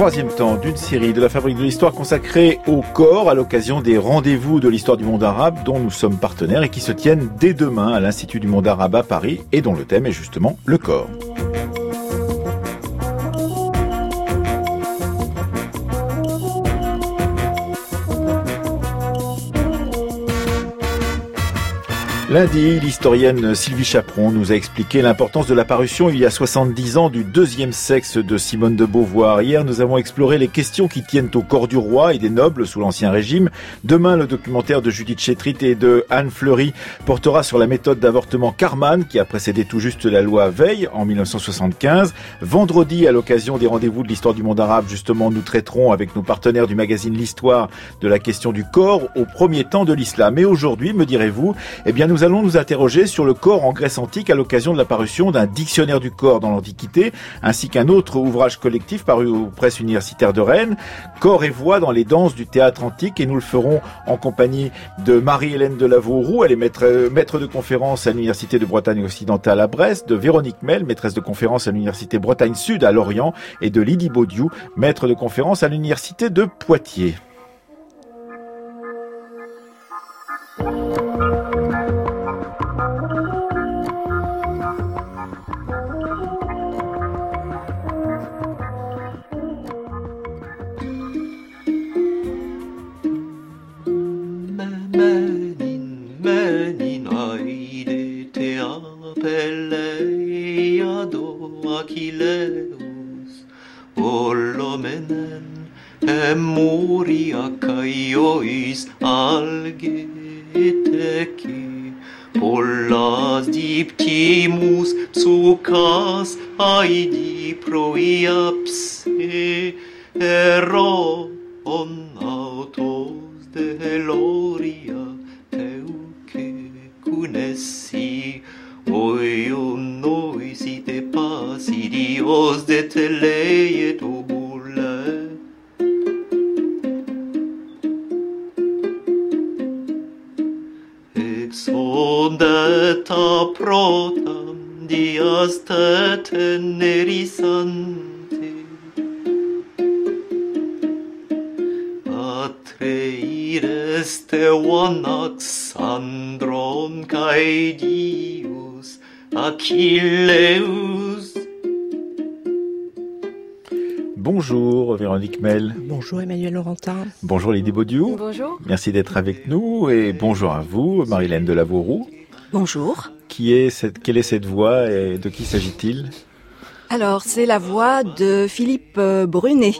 troisième temps d'une série de la Fabrique de l'Histoire consacrée au corps à l'occasion des rendez-vous de l'histoire du monde arabe dont nous sommes partenaires et qui se tiennent dès demain à l'Institut du monde arabe à Paris et dont le thème est justement le corps. Lundi, l'historienne Sylvie Chaperon nous a expliqué l'importance de l'apparition il y a 70 ans du deuxième sexe de Simone de Beauvoir. Hier, nous avons exploré les questions qui tiennent au corps du roi et des nobles sous l'Ancien Régime. Demain, le documentaire de Judith Chétrit et de Anne Fleury portera sur la méthode d'avortement Carman qui a précédé tout juste la loi Veil en 1975. Vendredi, à l'occasion des rendez-vous de l'histoire du monde arabe, justement, nous traiterons avec nos partenaires du magazine L'Histoire de la question du corps au premier temps de l'islam. Et aujourd'hui, me direz-vous, eh bien, nous nous allons nous interroger sur le corps en Grèce antique à l'occasion de l'apparition d'un dictionnaire du corps dans l'Antiquité, ainsi qu'un autre ouvrage collectif paru aux presses universitaires de Rennes, Corps et voix dans les danses du théâtre antique, et nous le ferons en compagnie de Marie-Hélène Delavauroux, elle est maître, maître de conférence à l'Université de Bretagne occidentale à Brest, de Véronique Mel, maîtresse de conférence à l'Université Bretagne Sud à Lorient, et de Lydie Baudiou, maître de conférence à l'Université de Poitiers. Iptimus psukas aidi proiapse eron autos de loria teuce cunessi oion noisi te pasidios de teleie tubulae ex ondeta protam dias te tenerisante Atreires te wanax andron cae dius Achilleus Bonjour Véronique Mel. Bonjour Emmanuel Laurentin. Bonjour Lydie Baudiou. Bonjour. Merci d'être avec nous et bonjour à vous Marilène Delavauroux. Bonjour. Qui est cette, quelle est cette voix et de qui s'agit-il? Alors, c'est la voix de Philippe euh, Brunet.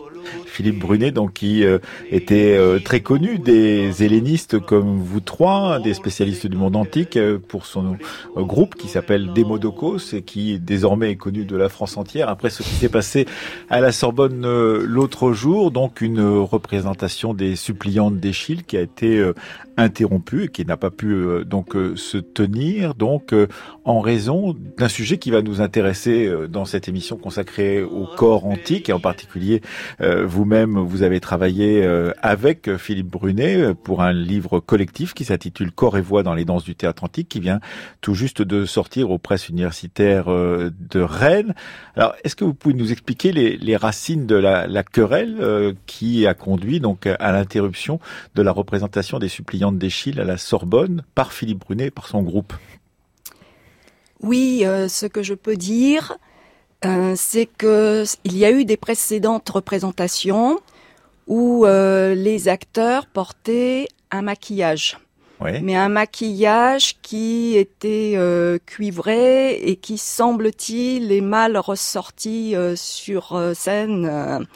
Philippe Brunet, donc qui euh, était euh, très connu des hellénistes comme vous trois, des spécialistes du monde antique, euh, pour son euh, groupe qui s'appelle Demodokos et qui désormais est connu de la France entière. Après ce qui s'est passé à la Sorbonne l'autre jour, donc une représentation des suppliantes d'Échille qui a été interrompue et qui n'a pas pu donc se tenir, donc en raison d'un sujet qui va nous intéresser dans cette émission consacrée au corps antique et en particulier euh, vous-même, vous avez travaillé euh, avec Philippe Brunet euh, pour un livre collectif qui s'intitule Corps et voix dans les danses du théâtre antique, qui vient tout juste de sortir aux presses universitaires de Rennes. Alors, est-ce que vous pouvez nous expliquer les, racines de la, querelle qui a conduit donc à l'interruption de la représentation des suppliantes d'Échille à la Sorbonne par Philippe Brunet et par son groupe? Oui, ce que je peux dire, euh, c'est que il y a eu des précédentes représentations où euh, les acteurs portaient un maquillage. Oui. Mais un maquillage qui était euh, cuivré et qui, semble-t-il, est mal ressorti euh, sur euh, scène.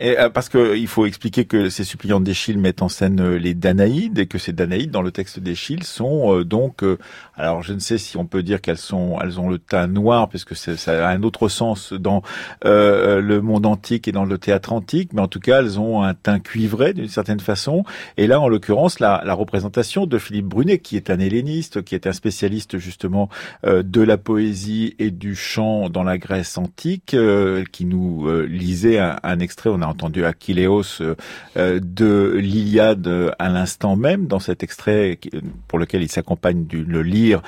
Euh. Et, euh, parce que il faut expliquer que ces suppliantes d'Échille mettent en scène euh, les Danaïdes et que ces Danaïdes dans le texte d'Échille sont euh, donc euh, alors je ne sais si on peut dire qu'elles sont elles ont le teint noir parce que c'est- ça a un autre sens dans euh, le monde antique et dans le théâtre antique mais en tout cas elles ont un teint cuivré d'une certaine façon et là en l'occurrence la, la représentation de Philippe Brunet qui est un helléniste qui est un spécialiste justement euh, de la poésie et du chant dans la Grèce antique euh, qui nous euh, lisait un, un extrait entendu Achilleos euh, euh, de l'Iliade euh, à l'instant même dans cet extrait pour lequel il s'accompagne du le lyre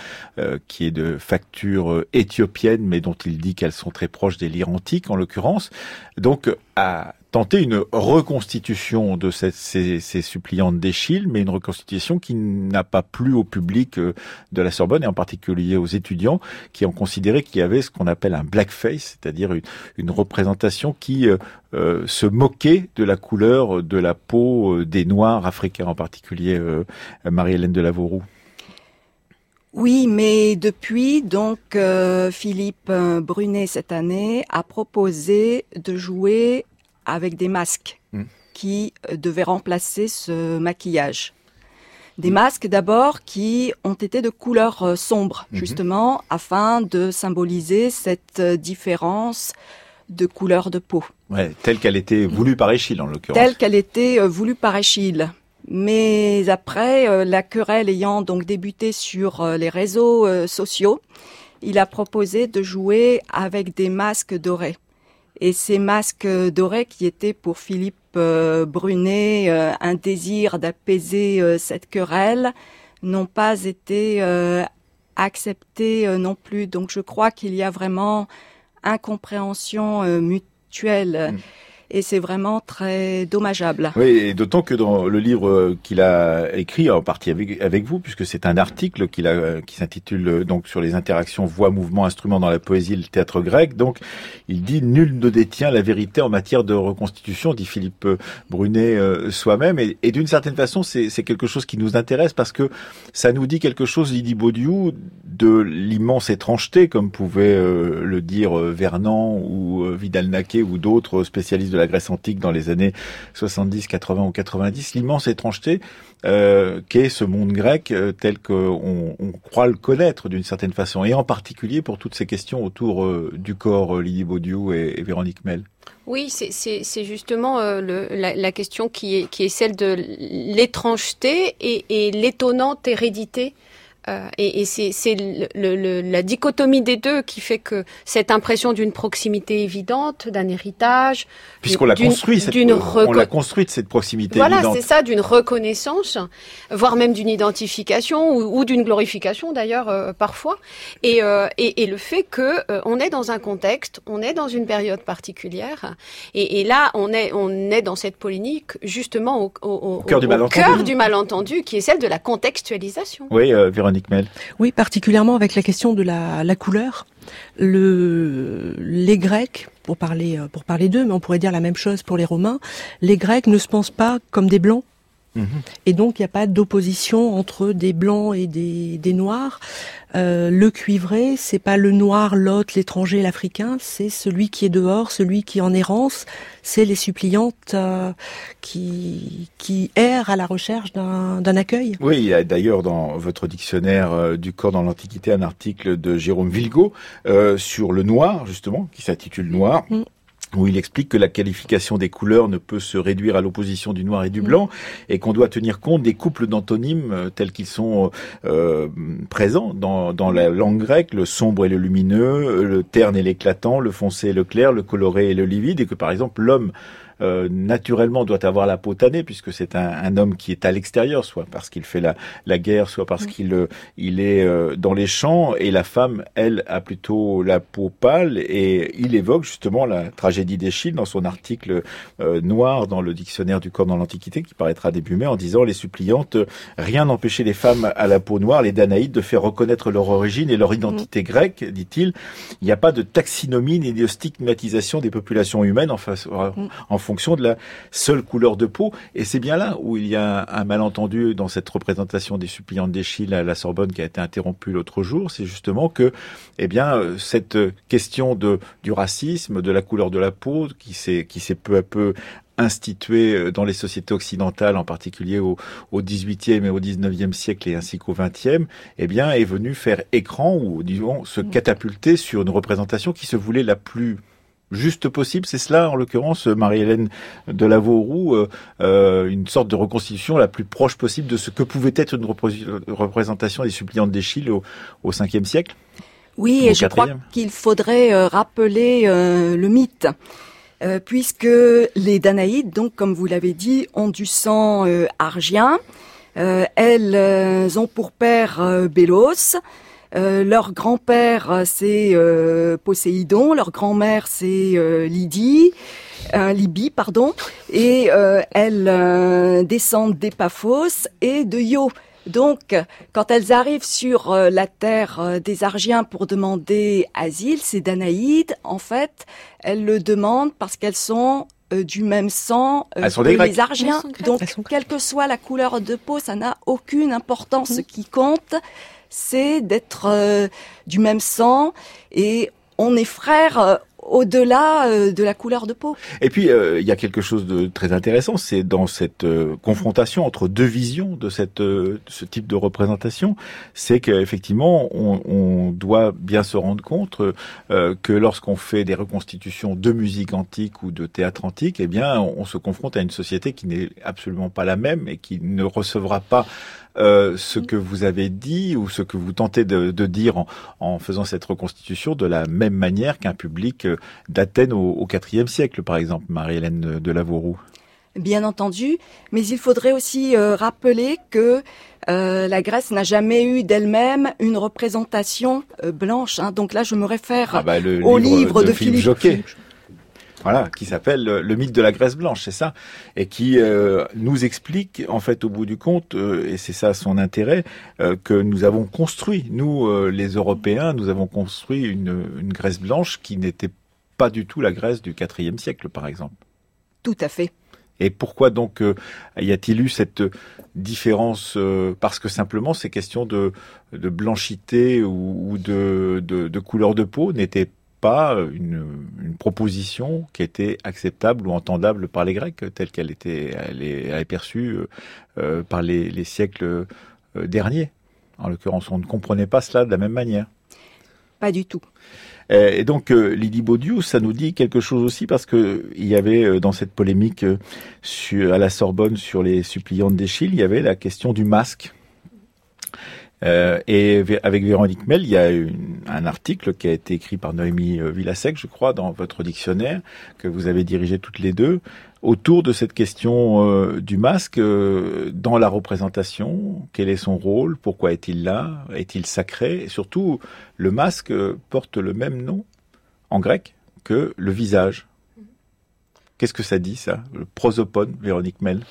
qui est de facture éthiopienne mais dont il dit qu'elles sont très proches des lyres antiques en l'occurrence. Donc a tenté une reconstitution de ces, ces suppliantes d'Échille, mais une reconstitution qui n'a pas plu au public euh, de la Sorbonne et en particulier aux étudiants qui ont considéré qu'il y avait ce qu'on appelle un blackface, c'est-à-dire une, une, représentation qui euh, euh, se moquait de la couleur de la peau des Noirs africains, en particulier Marie-Hélène de Lavauroux. Oui, mais depuis, donc, euh, Philippe Brunet, cette année, a proposé de jouer avec des masques mm. qui euh, devaient remplacer ce maquillage. Des masques d'abord qui ont été de couleur euh, sombre, mm-hmm. justement, afin de symboliser cette euh, différence de couleur de peau. Ouais, telle qu'elle était voulue par Échille, en l'occurrence. Telle qu'elle était voulue par Échille. Mais après, la querelle ayant donc débuté sur les réseaux sociaux, il a proposé de jouer avec des masques dorés. Et ces masques dorés qui étaient pour Philippe euh, Brunet euh, un désir d'apaiser euh, cette querelle n'ont pas été acceptés non plus. Donc je crois qu'il y a vraiment incompréhension mutuelle. Mm et c'est vraiment très dommageable. Oui, et d'autant que dans le livre euh, qu'il a écrit en partie avec, vous, puisque c'est un article qu'il a euh, qui s'intitule euh, donc sur les interactions voix, mouvement, instruments dans la poésie, le théâtre grec. Donc, il dit nul ne détient la vérité en matière de reconstitution, dit Philippe Brunet soi-même, et, et d'une certaine façon, c'est quelque chose qui nous intéresse parce que ça nous dit quelque chose, Lydie Baudiou, de l'immense étrangeté, comme pouvait le dire Vernon ou Vidal-Naquet ou d'autres spécialistes de la Grèce antique dans les années 70, 80 ou 90, l'immense étrangeté euh, qu'est ce monde grec euh, tel qu'on on croit le connaître d'une certaine façon, et en particulier pour toutes ces questions autour euh, du corps, Lydie Baudiou et, Véronique Mel. Oui, c'est justement le, la, question qui est, qui est celle de l'étrangeté et, et l'étonnante hérédité euh, et, et c'est le, le, la dichotomie des deux qui fait que cette impression d'une proximité évidente, d'un héritage, puisqu'on l'a construit, cette, on l'a construite cette proximité. Voilà, c'est ça, d'une reconnaissance, voire même d'une identification ou, ou d'une glorification d'ailleurs euh, parfois. Et, euh, et, et, le fait que euh, on est dans un contexte, on est dans une période particulière, et, là on est on est dans cette polémique justement au, au, au, cœur, du cœur, du malentendu, qui est celle de la contextualisation. Oui, Véronique. Oui, particulièrement avec la question de la, la couleur. Le, les Grecs, pour parler, pour parler d'eux, mais on pourrait dire la même chose pour les Romains, les Grecs ne se pensent pas comme des blancs et donc, il n'y a pas d'opposition entre des blancs et des, des noirs. Euh, le cuivré, c'est pas le noir, l'autre, l'étranger, l'africain, c'est celui qui est dehors, celui qui est en errance, c'est les suppliantes euh, qui, qui errent à la recherche d'un accueil. Oui, il y a d'ailleurs dans votre dictionnaire euh, du corps dans l'Antiquité un article de Jérôme Vilgo sur le noir, justement, qui s'intitule Noir. Mm où il explique que la qualification des couleurs ne peut se réduire à l'opposition du noir et du mm. blanc, et qu'on doit tenir compte des couples d'antonymes euh, tels qu'ils sont euh, présents dans, dans la langue grecque, le sombre et le lumineux, le terne et l'éclatant, le foncé et le clair, le coloré et le livide, et que par exemple l'homme euh, naturellement doit avoir la peau tannée puisque c'est un, un, homme qui est à l'extérieur, soit parce qu'il fait la, la, guerre, soit parce qu'il euh, il est euh, dans les champs, et la femme, elle, a plutôt la peau pâle, et il évoque justement la tragédie d'Échille dans son article noir dans le dictionnaire du corps dans l'Antiquité, qui paraîtra début mai, en disant les suppliantes, rien n'empêchait les femmes à la peau noire, les Danaïdes, de faire reconnaître leur origine et leur identité grecque, dit-il. Il n'y a pas de taxinomie ni de stigmatisation des populations humaines en, face, en fonction de la seule couleur de peau. Et c'est bien là où il y a un, malentendu dans cette représentation des suppliantes d'Échille à la Sorbonne qui a été interrompue l'autre jour. C'est justement que, eh bien, cette question de, du racisme, de la couleur de la peau, qui s'est, qui s'est peu à peu instituée dans les sociétés occidentales, en particulier au, au 18e et au 19e siècle et ainsi qu'au 20e, eh bien, est venue faire écran ou, disons, se catapulter sur une représentation qui se voulait la plus juste possible. C'est cela, en l'occurrence, Marie-Hélène de Lavauroux, euh, euh, une sorte de reconstitution la plus proche possible de ce que pouvait être une représentation des suppliantes d'Échille au, au 5e siècle Oui, et je crois qu'il faudrait euh, rappeler euh, le mythe. Euh, puisque les Danaïdes, donc comme vous l'avez dit, ont du sang argien. elles ont pour père Bélos, Euh, leur grand-père, c'est Poséidon, leur grand-mère, c'est Lydie. Libye, pardon, et elles descendent d'Epaphos et de Io. Donc, quand elles arrivent sur la terre des Argiens pour demander asile, c'est Danaïde. En fait, elles le demandent parce qu'elles sont euh, du même sang euh, que les Argiens. Donc, quelle que soit la couleur de peau, ça n'a aucune importance. Ce qui compte, c'est d'être euh, du même sang et on est frères au-delà euh, de la couleur de peau. Et puis euh, il y a quelque chose de très intéressant, c'est dans cette euh, confrontation entre deux visions de cette ce type de représentation, c'est qu'effectivement on, on, doit bien se rendre compte que lorsqu'on fait des reconstitutions de musique antique ou de théâtre antique, eh bien on se confronte à une société qui n'est absolument pas la même et qui ne recevra pas euh, ce que vous avez dit ou ce que vous tentez de, dire en, faisant cette reconstitution de la même manière qu'un public euh, d'Athènes au IVe siècle, par exemple, Marie-Hélène de Bien entendu, mais il faudrait aussi euh, rappeler que la Grèce n'a jamais eu d'elle-même une représentation blanche. Hein. Donc là, je me réfère ah bah, au livre, de, Philippe, Philippe voilà, qui s'appelle le mythe de la Grèce blanche, c'est ça, et qui euh, nous explique en fait au bout du compte, euh, et c'est ça son intérêt, euh, que nous avons construit, nous les Européens, nous avons construit une, une Grèce blanche qui n'était pas du tout la Grèce du IVe siècle, par exemple. Tout à fait. Et pourquoi donc y a-t-il eu cette différence Parce que simplement ces questions de, de blanchité ou, ou de, de, de, couleur de peau n'étaient pas une, une, proposition qui était acceptable ou entendable par les Grecs, telle qu'elle était, elle est, perçue euh, euh, par les, les siècles euh, derniers. En l'occurrence, on ne comprenait pas cela de la même manière. Pas du tout. Et donc Lydie Baudiou, ça nous dit quelque chose aussi parce que il y avait dans cette polémique sur, à la Sorbonne sur les suppliantes d'Échille, il y avait la question du masque. Euh, et avec Véronique Mel, il y a un article qui a été écrit par Noémie euh, Villasec, je crois, dans votre dictionnaire, que vous avez dirigé toutes les deux, autour de cette question euh, du masque dans la représentation. Quel est son rôle? Pourquoi est-il là? Est-il sacré? Et surtout, le masque porte le même nom en grec que le visage. Qu'est-ce que ça dit, ça Le prosopone, Véronique Mel?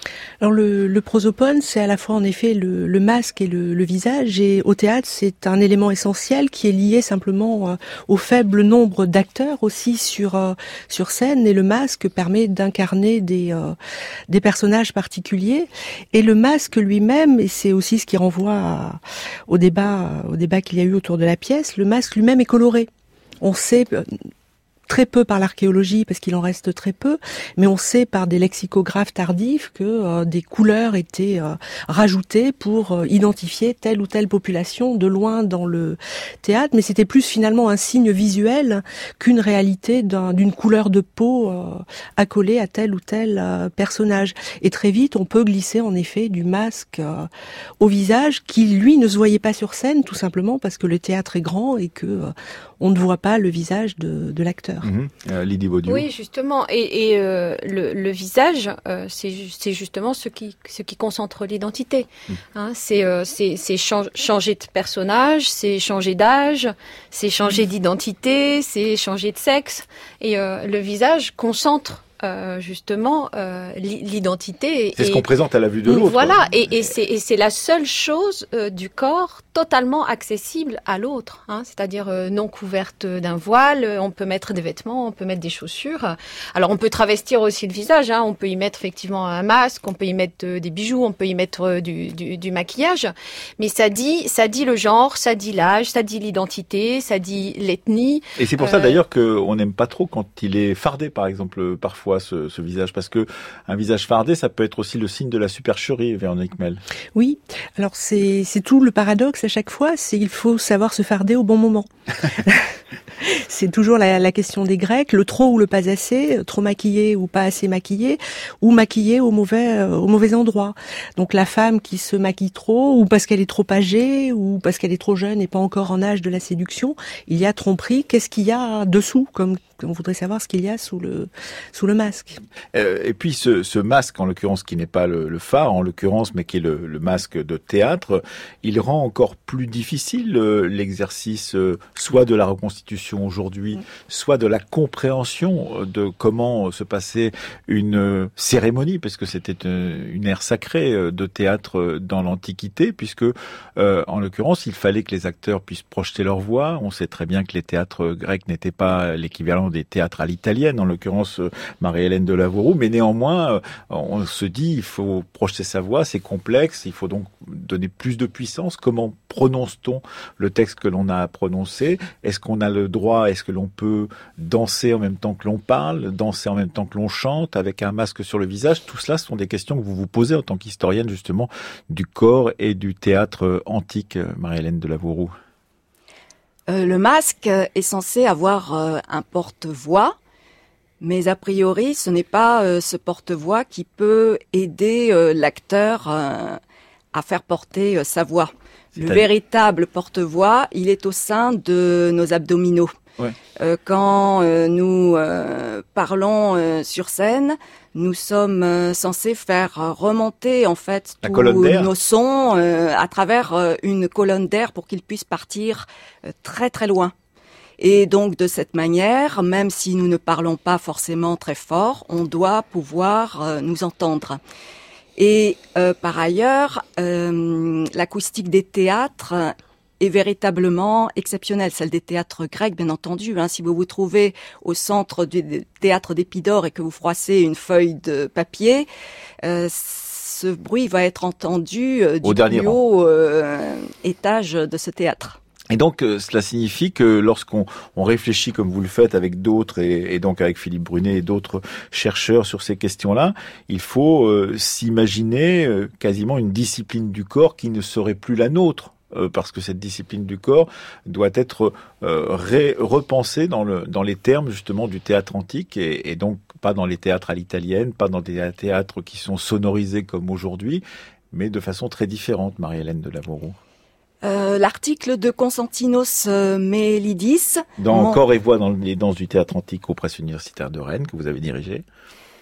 Alors, le, prosopone, c'est à la fois, en effet, le, masque et le, le, visage. Et au théâtre, c'est un élément essentiel qui est lié simplement euh, au faible nombre d'acteurs aussi sur, euh, sur scène. Et le masque permet d'incarner des, euh, des personnages particuliers. Et le masque lui-même, et c'est aussi ce qui renvoie au débat, au débat qu'il y a eu autour de la pièce, le masque lui-même est coloré. On sait très peu par l'archéologie parce qu'il en reste très peu, mais on sait par des lexicographes tardifs que euh, des couleurs étaient euh, rajoutées pour euh, identifier telle ou telle population de loin dans le théâtre, mais c'était plus finalement un signe visuel qu'une réalité d'une couleur de peau accolée à tel ou tel personnage. Et très vite, on peut glisser en effet du masque au visage qui lui ne se voyait pas sur scène, tout simplement parce que le théâtre est grand et que on ne voit pas le visage de, de l'acteur. Euh, Lydie Baudieu. Oui, justement. Et, et euh, le, le, visage, euh, c'est justement ce qui, ce qui concentre l'identité. Mhm. Hein, c'est changer de personnage, c'est changer d'âge, c'est changer d'identité, c'est changer de sexe. Et le visage concentre euh, justement euh, l'identité. C'est ce qu'on présente à la vue de l'autre. Voilà, et, et c'est la seule chose euh, du corps totalement accessible à l'autre, hein, c'est-à-dire euh, non couverte d'un voile. On peut mettre des vêtements, on peut mettre des chaussures. Alors on peut travestir aussi le visage. Hein, on peut y mettre effectivement un masque, on peut y mettre des bijoux, on peut y mettre du, du, du, maquillage. Mais ça dit, ça dit le genre, ça dit l'âge, ça dit l'identité, ça dit l'ethnie. Et c'est pour ça d'ailleurs qu'on n'aime pas trop quand il est fardé, par exemple, parfois ce, visage Parce que un visage fardé, ça peut être aussi le signe de la supercherie, Véronique Mel. Oui, alors c'est tout le paradoxe à chaque fois, c'est il faut savoir se farder au bon moment. c'est toujours la, question des Grecs, le trop ou le pas assez, trop maquillé ou pas assez maquillé, ou maquillé au mauvais euh, au mauvais endroit. Donc la femme qui se maquille trop, ou parce qu'elle est trop âgée, ou parce qu'elle est trop jeune et pas encore en âge de la séduction, il y a tromperie. Qu'est-ce qu'il y a dessous comme on voudrait savoir ce qu'il y a sous le sous le masque? Euh, et puis ce, masque, en l'occurrence, qui n'est pas le, phare, en l'occurrence, mais qui est le, masque de théâtre, il rend encore plus difficile euh, l'exercice, soit de la aujourd'hui, soit de la compréhension de comment se passait une cérémonie, parce que c'était une, ère sacrée de théâtre dans l'Antiquité, puisque en l'occurrence, il fallait que les acteurs puissent projeter leur voix. On sait très bien que les théâtres grecs n'étaient pas l'équivalent des théâtres à l'italienne, en l'occurrence Marie-Hélène de Lavauroux, mais néanmoins, euh, on se dit, il faut projeter sa voix, c'est complexe, il faut donc donner plus de puissance. Comment prononce-t-on le texte que l'on a prononcé? Est-ce qu'on a le droit, est-ce que l'on peut danser en même temps que l'on parle, danser en même temps que l'on chante, avec un masque sur le visage? Tout cela sont des questions que vous vous posez en tant qu'historienne, justement, du corps et du théâtre antique, Marie-Hélène de Lavauroux. Euh, le masque est censé avoir euh, un porte-voix, mais a priori, ce n'est pas euh, ce porte-voix qui peut aider euh, l'acteur euh, à faire porter sa voix. Le véritable porte-voix, il est au sein de nos abdominaux. Ouais. quand nous parlons sur scène, nous sommes censés faire remonter en fait tous nos sons à travers une colonne d'air pour qu'ils puissent partir très très loin. Et donc de cette manière, même si nous ne parlons pas forcément très fort, on doit pouvoir euh, nous entendre. Et euh, par ailleurs, euh, l'acoustique des théâtres est véritablement exceptionnelle, celle des théâtres grecs, bien entendu. Hein. Si vous vous trouvez au centre du théâtre d'Épidore et que vous froissez une feuille de papier, euh, ce bruit va être entendu euh, du plus haut étage de ce théâtre. Et donc, euh, cela signifie que lorsqu'on on réfléchit comme vous le faites avec d'autres, et, donc avec Philippe Brunet et d'autres chercheurs sur ces questions-là, il faut euh, s'imaginer euh, quasiment une discipline du corps qui ne serait plus la nôtre parce que cette discipline du corps doit être ré, repensée dans, le, dans les termes justement du théâtre antique et, donc pas dans les théâtres à l'italienne, pas dans des théâtres qui sont sonorisés comme aujourd'hui, mais de façon très différente, Marie-Hélène de Lavauroux. Euh, L'article de Constantinos euh, Mélidis. Dans Corps et voix dans les danses du théâtre antique aux presses universitaires de Rennes, que vous avez dirigé.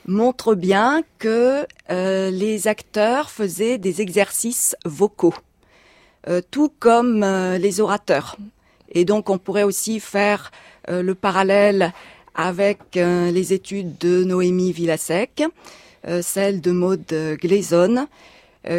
Montre bien que euh, les acteurs faisaient des exercices vocaux, euh, tout comme les orateurs. Et donc on pourrait aussi faire le parallèle avec les études de Noémie Villasec, celle de Maud Glaison,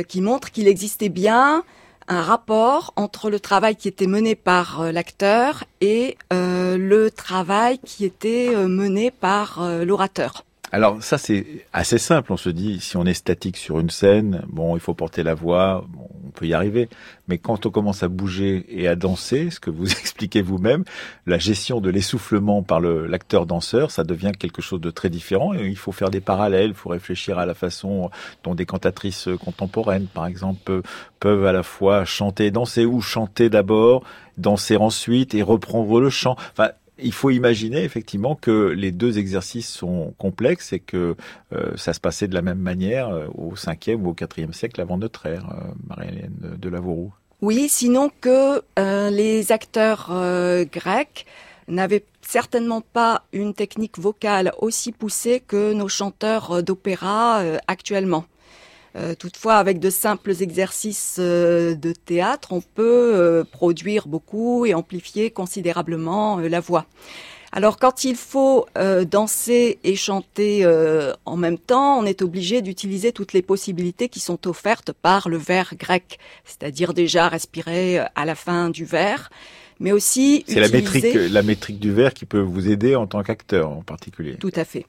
qui montrent qu'il existait bien un rapport entre le travail qui était mené par euh, l'acteur et euh, le travail qui était euh, mené par l'orateur. Alors ça c'est assez simple, on se dit si on est statique sur une scène, bon il faut porter la voix, on peut y arriver, mais quand on commence à bouger et à danser, ce que vous expliquez vous-même, la gestion de l'essoufflement par l'acteur danseur, ça devient quelque chose de très différent. Et il faut faire des parallèles, il faut réfléchir à la façon dont des cantatrices contemporaines par exemple peuvent à la fois chanter danser ou chanter d'abord, danser ensuite et reprendre le chant. Il faut imaginer effectivement que les deux exercices sont complexes et que euh, ça se passait de la même manière euh, au 5e ou au 4e siècle avant notre ère, euh, Marie-Hélène de. Oui, sinon que les acteurs grecs n'avaient certainement pas une technique vocale aussi poussée que nos chanteurs d'opéra actuellement. Euh, toutefois, avec de simples exercices euh, de théâtre, on peut euh, produire beaucoup et amplifier considérablement la voix. Alors quand il faut danser et chanter en même temps, on est obligé d'utiliser toutes les possibilités qui sont offertes par le vers grec, c'est-à-dire déjà respirer à la fin du vers, mais aussi c'est la métrique la métrique du vers qui peut vous aider en tant qu'acteur en particulier. Tout à fait.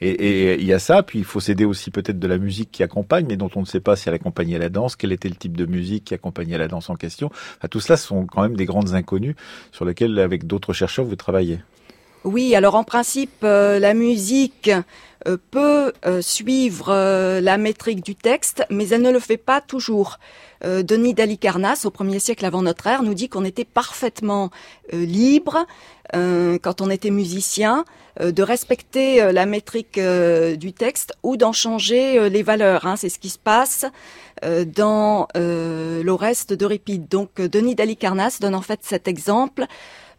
Et, il y a ça, puis il faut s'aider aussi peut-être de la musique qui accompagne, mais dont on ne sait pas si elle accompagnait la danse, quel était le type de musique qui accompagnait la danse en question. Enfin, tout cela sont quand même des grandes inconnues sur lesquelles, avec d'autres chercheurs, vous travaillez. Oui, alors en principe, euh, la musique euh, peut euh, suivre la métrique du texte, mais elle ne le fait pas toujours. Denis d'Alicarnasse, au premier siècle avant notre ère, nous dit qu'on était parfaitement libre, quand on était musicien, de respecter la métrique du texte ou d'en changer les valeurs. Hein. C'est ce qui se passe dans l'Oreste d'Euripide. Donc Denis d'Alicarnasse donne en fait cet exemple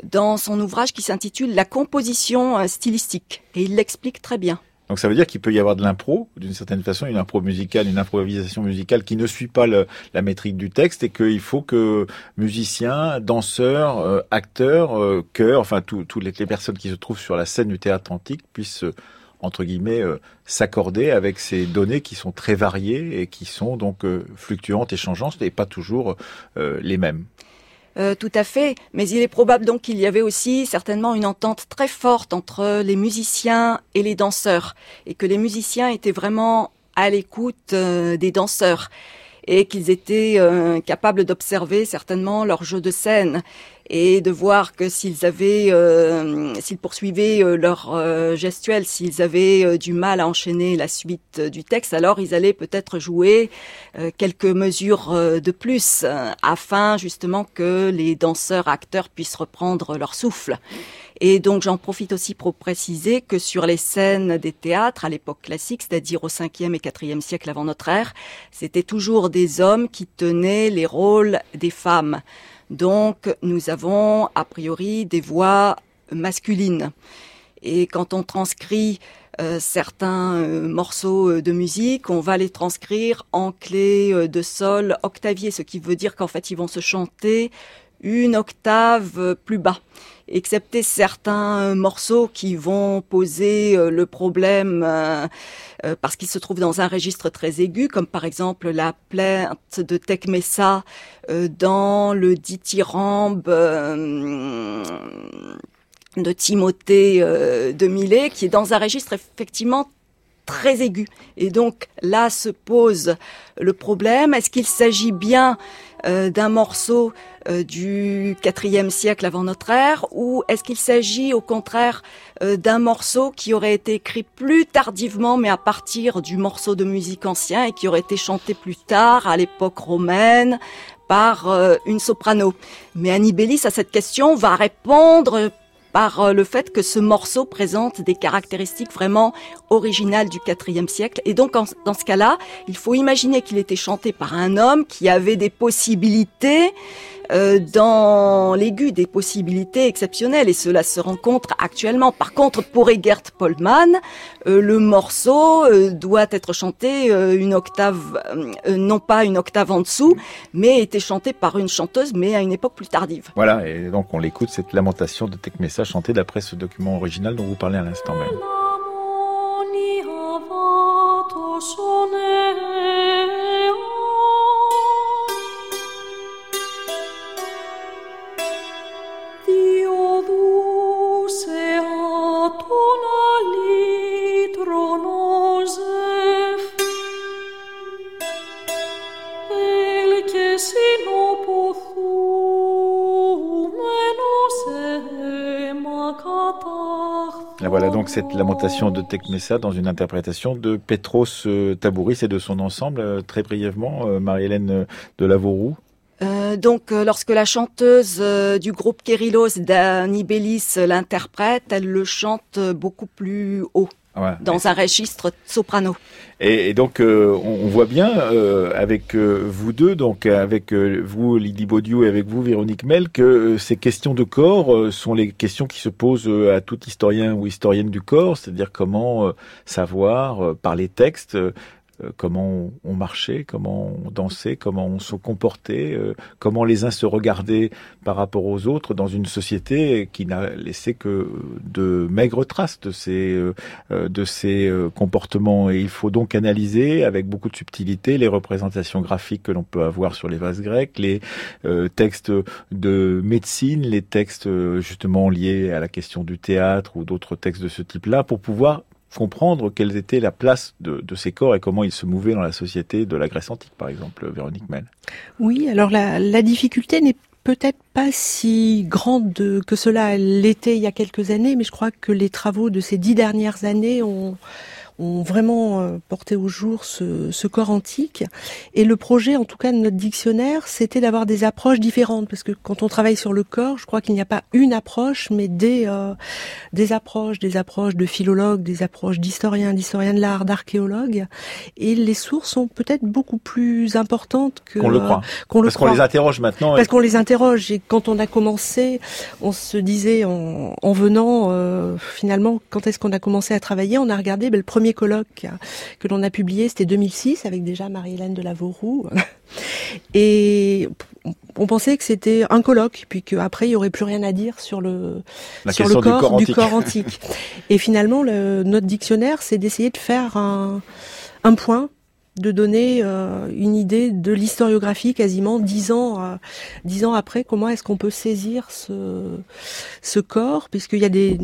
dans son ouvrage qui s'intitule La composition stylistique, et il l'explique très bien. Donc ça veut dire qu'il peut y avoir de l'impro, d'une certaine façon, une impro musicale, une improvisation musicale qui ne suit pas la métrique du texte et qu'il faut que musiciens, danseurs, euh, acteurs, euh, chœurs, enfin toutes les, personnes qui se trouvent sur la scène du théâtre antique puissent euh, entre guillemets s'accorder avec ces données qui sont très variées et qui sont donc fluctuantes et changeantes et pas toujours les mêmes. Euh, tout à fait, mais il est probable donc qu'il y avait aussi certainement une entente très forte entre les musiciens et les danseurs, et que les musiciens étaient vraiment à l'écoute euh, des danseurs et qu'ils étaient euh, capables d'observer certainement leur jeu de scène et de voir que s'ils avaient, euh, s'ils poursuivaient euh, leur euh, gestuelle, s'ils avaient du mal à enchaîner la suite du texte, alors ils allaient peut-être jouer quelques mesures de plus afin justement que les danseurs acteurs puissent reprendre leur souffle. Et donc j'en profite aussi pour préciser que sur les scènes des théâtres à l'époque classique, c'est-à-dire au 5e et 4e siècle avant notre ère, c'était toujours des hommes qui tenaient les rôles des femmes. Donc nous avons a priori des voix masculines. Et quand on transcrit euh, certains euh, morceaux euh, de musique, on va les transcrire en clé de sol octavier, ce qui veut dire qu'en fait ils vont se chanter une octave plus bas excepté certains morceaux qui vont poser euh, le problème euh, euh, parce qu'ils se trouvent dans un registre très aigu, comme par exemple la plainte de Tecmessa dans le dithyrambe de Timothée de Millet, qui est dans un registre effectivement très aigu. Et donc là se pose le problème, est-ce qu'il s'agit bien euh, d'un morceau euh, du IVe siècle avant notre ère ou est-ce qu'il s'agit au contraire euh, d'un morceau qui aurait été écrit plus tardivement mais à partir du morceau de musique ancien et qui aurait été chanté plus tard à l'époque romaine par une soprano? Mais Annibellis à cette question va répondre par euh, le fait que ce morceau présente des caractéristiques vraiment originales du IVe siècle. Et donc, dans ce cas-là, il faut imaginer qu'il était chanté par un homme qui avait des possibilités euh, dans l'aigu des possibilités exceptionnelles et cela se rencontre actuellement. Par contre, pour Egert Poldman, euh, le morceau euh, doit être chanté une octave, non pas une octave en dessous, mais était chanté par une chanteuse, mais à une époque plus tardive. Voilà, et donc on l'écoute, cette lamentation de Tecmessa chantée d'après ce document original dont vous parlez à l'instant même. Donc cette lamentation de Tecmessa dans une interprétation de Petros euh, Tabouris et de son ensemble, euh, très brièvement, euh, Marie-Hélène de Lavoroux. donc, lorsque la chanteuse du groupe Kérilos, Dani Bellis, l'interprète, elle le chante beaucoup plus haut dans un registre soprano. Et, donc euh, on, voit bien euh, avec euh, vous deux, donc avec vous Lydie Baudieu et avec vous Véronique Mel, que ces questions de corps sont les questions qui se posent à tout historien ou historienne du corps, c'est-à-dire comment savoir par les textes euh, comment on marchait, comment on dansait, comment on se comportait, euh, comment les uns se regardaient par rapport aux autres dans une société qui n'a laissé que de maigres traces de ces euh, de ces comportements. Et il faut donc analyser avec beaucoup de subtilité les représentations graphiques que l'on peut avoir sur les vases grecs, les textes de médecine, les textes justement liés à la question du théâtre ou d'autres textes de ce type-là pour pouvoir comprendre quelle était la place de, ces corps et comment ils se mouvaient dans la société de la Grèce antique, par exemple, Véronique Mel. Oui, alors la, difficulté n'est peut-être pas si grande que cela l'était il y a quelques années, mais je crois que les travaux de ces dix dernières années ont, ont vraiment euh, porté au jour ce, ce, corps antique. Et le projet, en tout cas de notre dictionnaire, c'était d'avoir des approches différentes, parce que quand on travaille sur le corps, je crois qu'il n'y a pas une approche, mais des euh, des approches, des approches de philologues, des approches d'historiens, d'historiens de l'art, d'archéologues. Et les sources sont peut-être beaucoup plus importantes que qu'on le croit. qu'on le parce qu'on les interroge maintenant. Parce qu'on les interroge. Et quand on a commencé, on se disait en, en venant, euh, finalement, quand est-ce qu'on a commencé à travailler On a regardé ben, le premier colloque que l'on a publié, c'était 2006, avec déjà Marie-Hélène de Lavauroux. Et on pensait que c'était un colloque, puis qu'après il y aurait plus rien à dire sur le sur le corps, du corps, antique. Et finalement, le, notre dictionnaire, c'est d'essayer de faire un, un point de donner euh, une idée de l'historiographie quasiment dix ans, euh, dix ans après. Comment est-ce qu'on peut saisir ce, ce corps? Puisqu'il y a des,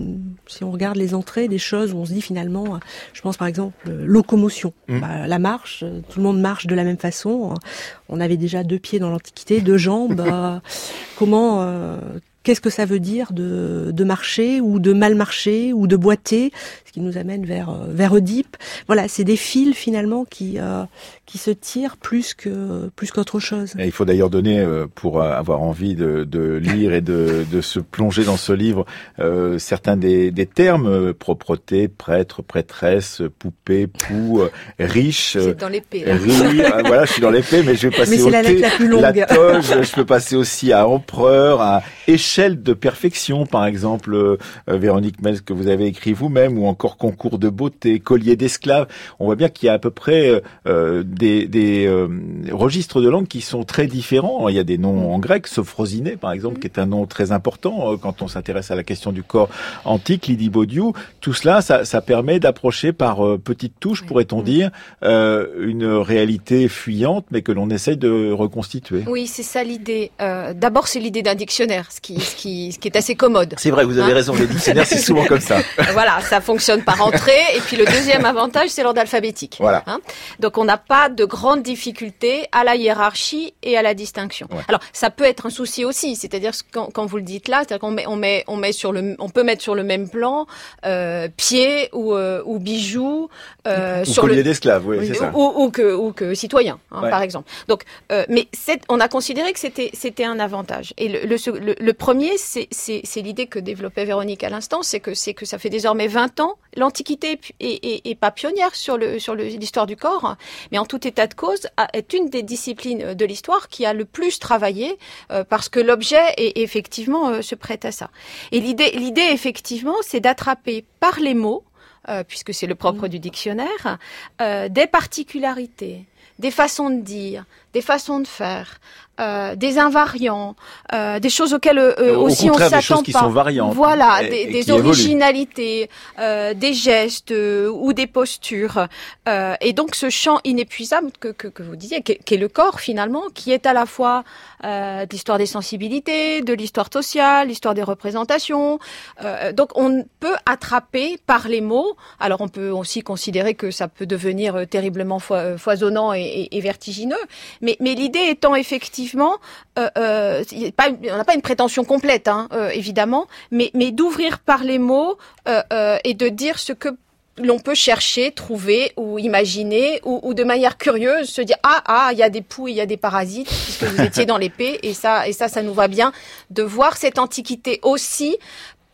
si on regarde les entrées, des choses où on se dit finalement, je pense par exemple locomotion, mmh. bah, la marche, tout le monde marche de la même façon. On avait déjà deux pieds dans l'Antiquité, deux jambes. Euh, comment qu'est-ce que ça veut dire de, de, marcher ou de mal marcher ou de boiter, qui nous amène vers vers Oedipe. Voilà, c'est des fils finalement qui euh, qui se tirent plus que plus qu'autre chose. Et il faut d'ailleurs donner euh, pour avoir envie de, de lire et de, de, se plonger dans ce livre euh, certains des, des termes propreté, prêtre, prêtresse, poupée, pou, riche. C'est dans l'épée. voilà, je suis dans l'épée, mais je vais passer au la, la, plus longue. la toge. je peux passer aussi à empereur, à échelle de perfection, par exemple, euh, Véronique Mels, que vous avez écrit vous-même, ou encore concours de beauté, collier d'esclaves. On voit bien qu'il y a à peu près euh, euh, des, des registres de langue qui sont très différents. Il y a des noms en grec, Sophrosiné, par exemple, qui est un nom très important quand on s'intéresse à la question du corps antique, Lydie Baudiou. Tout cela, ça, ça permet d'approcher par petites touches, pourrait-on dire, une réalité fuyante, mais que l'on essaye de reconstituer. Oui, c'est ça l'idée. D'abord, c'est l'idée d'un dictionnaire, ce qui, ce qui, ce qui est assez commode. C'est vrai, vous avez hein raison, les dictionnaires, c'est souvent comme ça. voilà, ça fonctionne par entrée. Et puis le deuxième avantage, c'est l'ordre alphabétique. Voilà. Hein Donc on n'a pas de grandes difficultés à la hiérarchie et à la distinction. Ouais. Alors ça peut être un souci aussi, c'est-à-dire quand, quand, vous le dites là, c'est-à-dire qu'on met, on met, on met sur le, on peut mettre sur le même plan euh, pied ou, euh, ou bijoux, euh, ou sur collier d'esclave, oui, c'est ça. Ou, ou, que, ou que citoyen, hein, ouais. par exemple. Donc, euh, mais on a considéré que c'était, c'était un avantage. Et le, le, le, le premier, c'est l'idée que développait Véronique à l'instant, c'est que c'est que ça fait désormais 20 ans. L'Antiquité est, pas pionnière sur le sur l'histoire du corps, mais en tout état de cause est une des disciplines de l'histoire qui a le plus travaillé euh, parce que l'objet est effectivement euh, se prête à ça. Et l'idée l'idée effectivement, c'est d'attraper par les mots, euh, puisque c'est le propre mmh. du dictionnaire, des particularités, des façons de dire, des façons de faire, euh, des invariants, euh, des choses auxquelles euh, Au aussi on s'attend pas. Des choses qui sont variantes. Voilà, et, des, et des originalités, euh, des gestes euh, ou des postures. et donc ce champ inépuisable que, que, que vous disiez, qui est, qui est, le corps finalement, qui est à la fois de l'histoire des sensibilités, de l'histoire sociale, l'histoire des représentations. donc on peut attraper par les mots. Alors on peut aussi considérer que ça peut devenir terriblement foisonnant et, et vertigineux. Mais, l'idée étant effectivement, euh, euh, pas, on n'a pas une prétention complète, hein, euh, évidemment, mais, mais d'ouvrir par les mots euh, euh, et de dire ce que l'on peut chercher, trouver ou imaginer ou, ou, de manière curieuse se dire ah ah il y a des poux, il y a des parasites puisque vous étiez dans l'épée et ça et ça ça nous va bien de voir cette antiquité aussi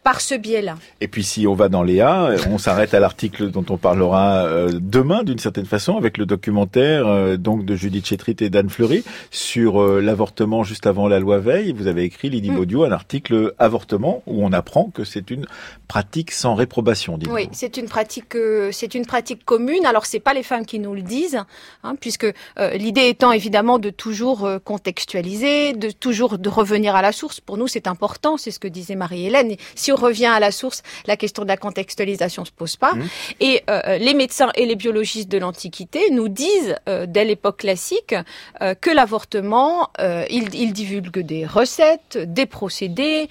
par ce biais-là. Et puis si on va dans Léa, on s'arrête à l'article dont on parlera euh, demain d'une certaine façon avec le documentaire euh, donc de Judith Chetrit et d'Anne Fleury sur euh, l'avortement juste avant la loi Veil. Vous avez écrit Lydie mm. Baudio un article avortement où on apprend que c'est une pratique sans réprobation. Oui, c'est une pratique c'est une pratique commune. Alors c'est pas les femmes qui nous le disent, hein, puisque l'idée étant évidemment de toujours contextualiser, de toujours de revenir à la source. Pour nous c'est important, c'est ce que disait Marie-Hélène. Si revient à la source, la question de la contextualisation se pose pas. Mmh. Et euh, les médecins et les biologistes de l'Antiquité nous disent, euh, dès l'époque classique, euh, que l'avortement, ils, ils, divulguent des recettes, des procédés.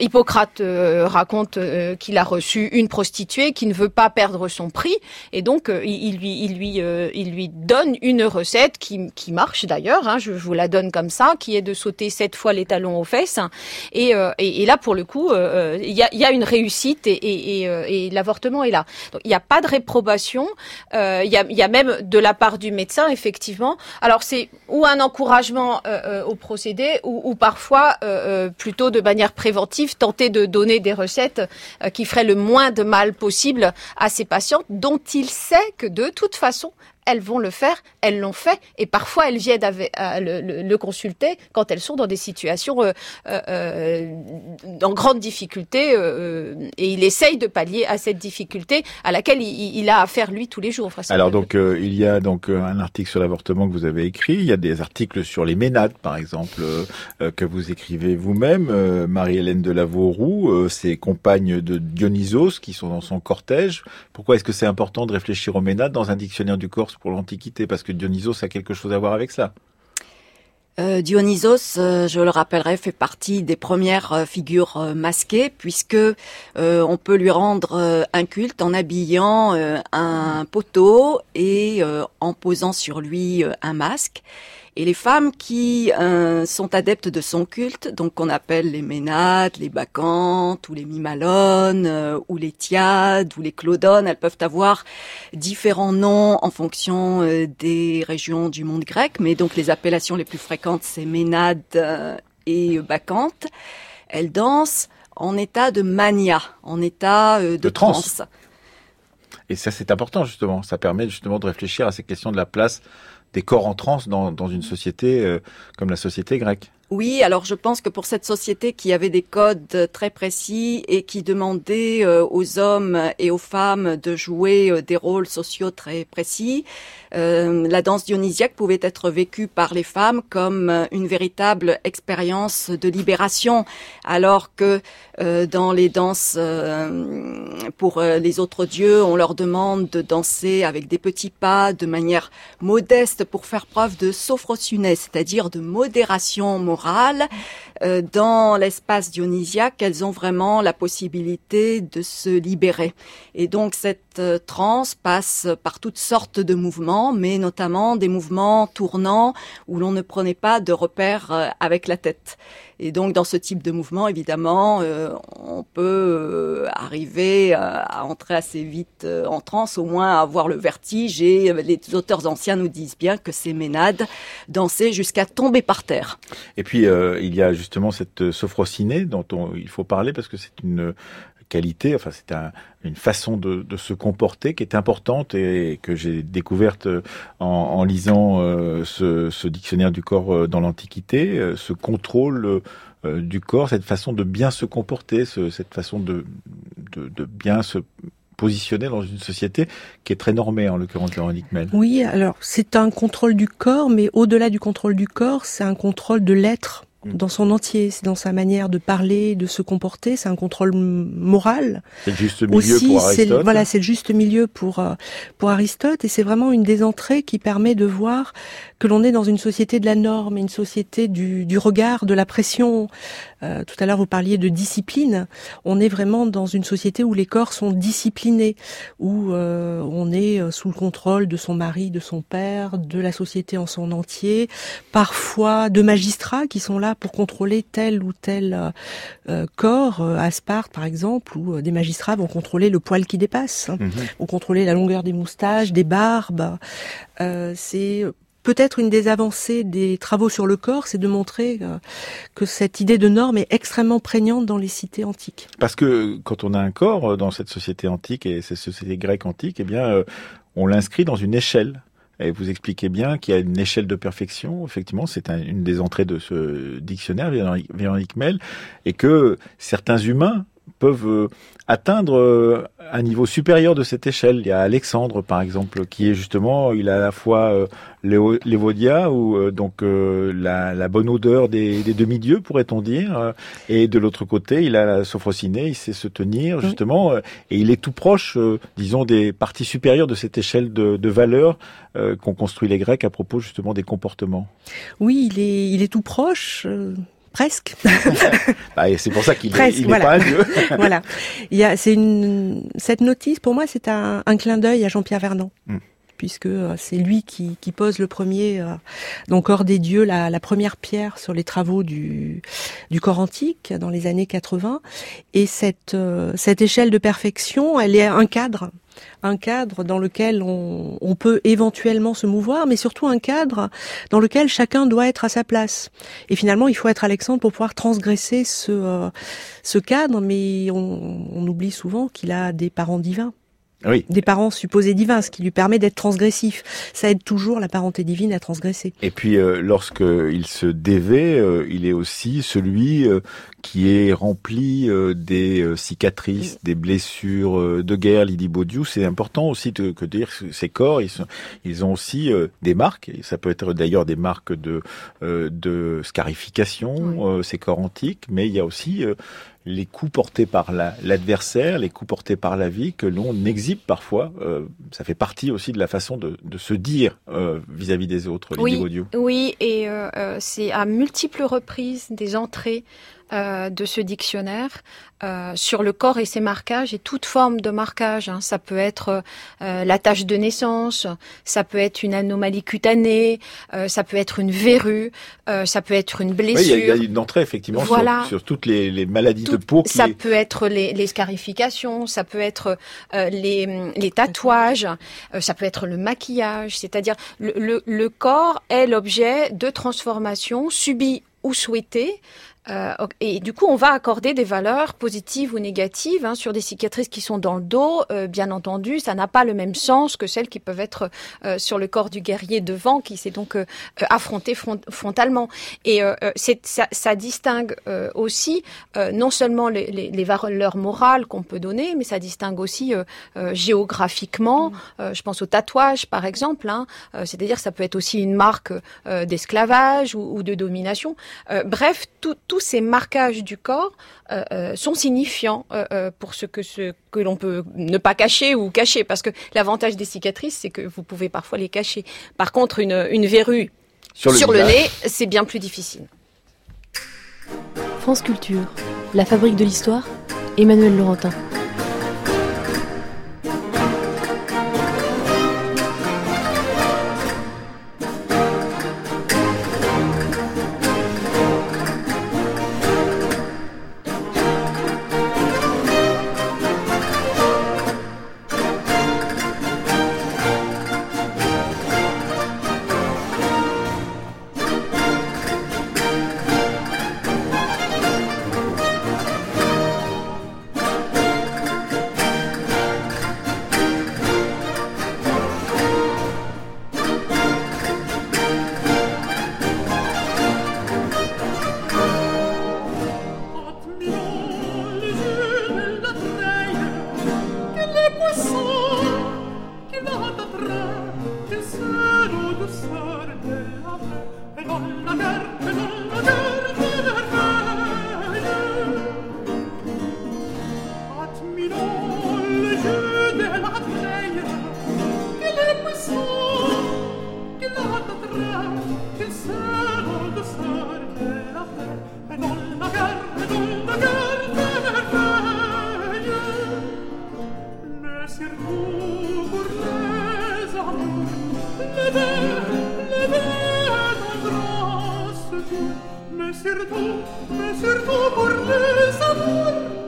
Hippocrate raconte qu'il a reçu une prostituée qui ne veut pas perdre son prix, et donc il, lui, il lui, il lui donne une recette qui, qui marche d'ailleurs. Hein, je, je, vous la donne comme ça, qui est de sauter sept fois les talons aux fesses. Et, et, et là, pour le coup, euh, il y, a, une réussite et, et l'avortement est là. Il n'y a pas de réprobation. Il y, a, même de la part du médecin, effectivement. Alors c'est ou un encouragement au procédé ou, ou parfois plutôt de manière préventive tenter de donner des recettes qui feraient le moins de mal possible à ces patientes dont il sait que de toute façon elles vont le faire, elles l'ont fait, et parfois elles viennent le, consulter quand elles sont dans des situations euh, euh, euh en grande difficulté, euh, et il essaye de pallier à cette difficulté à laquelle il, il a affaire lui tous les jours. Alors donc il y a donc un article sur l'avortement que vous avez écrit, il y a des articles sur les ménades par exemple que vous écrivez vous-même, Marie-Hélène de Lavauroux, ses compagnes de Dionysos qui sont dans son cortège. Pourquoi est-ce que c'est important de réfléchir aux ménades dans un dictionnaire du corps pour l'Antiquité, parce que Dionysos a quelque chose à voir avec cela. Euh, Dionysos, euh, je le rappellerai, fait partie des premières euh, figures masquées, puisque on peut lui rendre un culte en habillant un poteau et en posant sur lui un masque. Et les femmes qui euh, sont adeptes de son culte, donc qu'on appelle les Ménades, les Bacchantes, ou les Mimalones, euh, ou les Tiades, ou les Clodones, elles peuvent avoir différents noms en fonction euh, des régions du monde grec, mais donc les appellations les plus fréquentes, c'est Ménades et Bacchantes. Elles dansent en état de mania, en état de, transe. Et ça, c'est important, justement. Ça permet justement de réfléchir à ces questions de la place des corps en transe dans, dans une société euh, comme la société grecque. Oui, alors je pense que pour cette société qui avait des codes très précis et qui demandait euh, aux hommes et aux femmes de jouer euh, des rôles sociaux très précis, euh, la danse dionysiaque pouvait être vécue par les femmes comme une véritable expérience de libération, alors que dans les danses pour les autres dieux, on leur demande de danser avec des petits pas, de manière modeste pour faire preuve de sophrosune, c'est-à-dire de modération morale euh, dans l'espace dionysiaque, elles ont vraiment la possibilité de se libérer. Et donc cette euh, transe passe par toutes sortes de mouvements, mais notamment des mouvements tournants où l'on ne prenait pas de repères euh, avec la tête. Et donc dans ce type de mouvement, évidemment, on peut arriver à entrer assez vite en transe, au moins à avoir le vertige. Et les auteurs anciens nous disent bien que ces ménades dansaient jusqu'à tomber par terre. Et puis il y a justement cette sophrocinée dont il faut parler parce que c'est une enfin c'est une façon de, se comporter qui est importante et que j'ai découverte en, lisant euh, ce, dictionnaire du corps euh, dans l'Antiquité, euh, ce contrôle du corps, cette façon de bien se comporter, cette façon de, bien se positionner dans une société qui est très normée, en l'occurrence Véronique Mel. Oui, alors c'est un contrôle du corps, mais au-delà du contrôle du corps, c'est un contrôle de l'être. Dans son entier, c'est dans sa manière de parler, de se comporter, c'est un contrôle moral. C'est le juste milieu pour Aristote. Voilà, c'est le juste milieu pour euh, pour Aristote et c'est vraiment une des entrées qui permet de voir que l'on est dans une société de la norme, une société du, du regard, de la pression. Euh, tout à l'heure, vous parliez de discipline. On est vraiment dans une société où les corps sont disciplinés, où euh, on est sous le contrôle de son mari, de son père, de la société en son entier, parfois de magistrats qui sont là pour contrôler tel ou tel euh, euh, corps, euh, à Sparte par exemple, où des magistrats vont contrôler le poil qui dépasse, mhm. vont contrôler la longueur des moustaches, des barbes. c'est peut-être une des avancées des travaux sur le corps, c'est de montrer que cette idée de norme est extrêmement prégnante dans les cités antiques. Parce que quand on a un corps dans cette société antique et cette société grecque antique, eh bien, on l'inscrit dans une échelle. Et vous expliquez bien qu'il y a une échelle de perfection, effectivement, c'est une des entrées de ce dictionnaire, Véronique Mel, et que certains humains peuvent euh, atteindre euh, un niveau supérieur de cette échelle. Il y a Alexandre, par exemple, qui est justement, il a à la fois euh, l'évodia, ou donc la, bonne odeur des, demi-dieux, pourrait-on dire, et de l'autre côté, il a la sophrocinée, il sait se tenir, justement, et il est tout proche, disons, des parties supérieures de cette échelle de, de valeurs qu'ont construit les Grecs à propos, justement, des comportements. Oui, il est, il est tout proche presque. bah, c'est pour ça qu'il n'est pas un dieu. voilà. Il y a, c'est une, cette notice, pour moi, c'est un, un clin d'œil à Jean-Pierre Vernant. Hmm. Puisque c'est lui qui, pose le premier, donc hors des dieux, la, première pierre sur les travaux du, du corps antique dans les années 80. Et cette, cette échelle de perfection, elle est un cadre un cadre dans lequel on, peut éventuellement se mouvoir, mais surtout un cadre dans lequel chacun doit être à sa place. Et finalement, il faut être Alexandre pour pouvoir transgresser ce, euh, ce cadre, mais on, on oublie souvent qu'il a des parents divins. Oui. Des parents supposés divins, ce qui lui permet d'être transgressif. Ça aide toujours la parenté divine à transgresser. Et puis, euh, lorsqu'il se dévait, euh, il est aussi celui euh, qui est rempli euh, des cicatrices, des blessures de guerre. Lydie Baudiou, c'est important aussi de, que de dire que ces corps, ils, sont, ils ont aussi des marques. Et ça peut être d'ailleurs des marques de, de scarification, ces corps antiques, mais il y a aussi les coups portés par l'adversaire, les coups portés par la vie que l'on exhibe parfois. Euh, ça fait partie aussi de la façon de, se dire euh, vis-à-vis des autres, oui, audio. Oui, et euh, c'est à multiples reprises des entrées euh, de ce dictionnaire euh, sur le corps et ses marquages et toute forme de marquage. Hein. Ça peut être euh, la tache de naissance, ça peut être une anomalie cutanée, ça peut être une verrue, ça peut être une blessure. il y, a une entrée effectivement sur, toutes les, maladies de peau. Ça peut être les, scarifications, ça peut être les, les, tatouages, ça peut être le maquillage. C'est-à-dire le, le corps est l'objet de transformation subie ou souhaitée euh, et du coup, on va accorder des valeurs positives ou négatives hein, sur des cicatrices qui sont dans le dos. Euh, bien entendu, ça n'a pas le même sens que celles qui peuvent être euh, sur le corps du guerrier devant, qui s'est donc affronté frontalement. Et ça, ça, distingue aussi non seulement les, les, les valeurs morales qu'on peut donner, mais ça distingue aussi géographiquement. Mm. je pense au tatouage, par exemple. Hein, C'est-à-dire, ça peut être aussi une marque d'esclavage ou, ou, de domination. bref, tout tous ces marquages du corps euh, euh, sont signifiants euh, pour ce que, ce que l'on peut ne pas cacher ou cacher. Parce que l'avantage des cicatrices, c'est que vous pouvez parfois les cacher. Par contre, une, une verrue sur le, nez, c'est bien plus difficile. France Culture, la fabrique de l'histoire, Emmanuel Laurentin. Messer tu, messer tu, pour les amours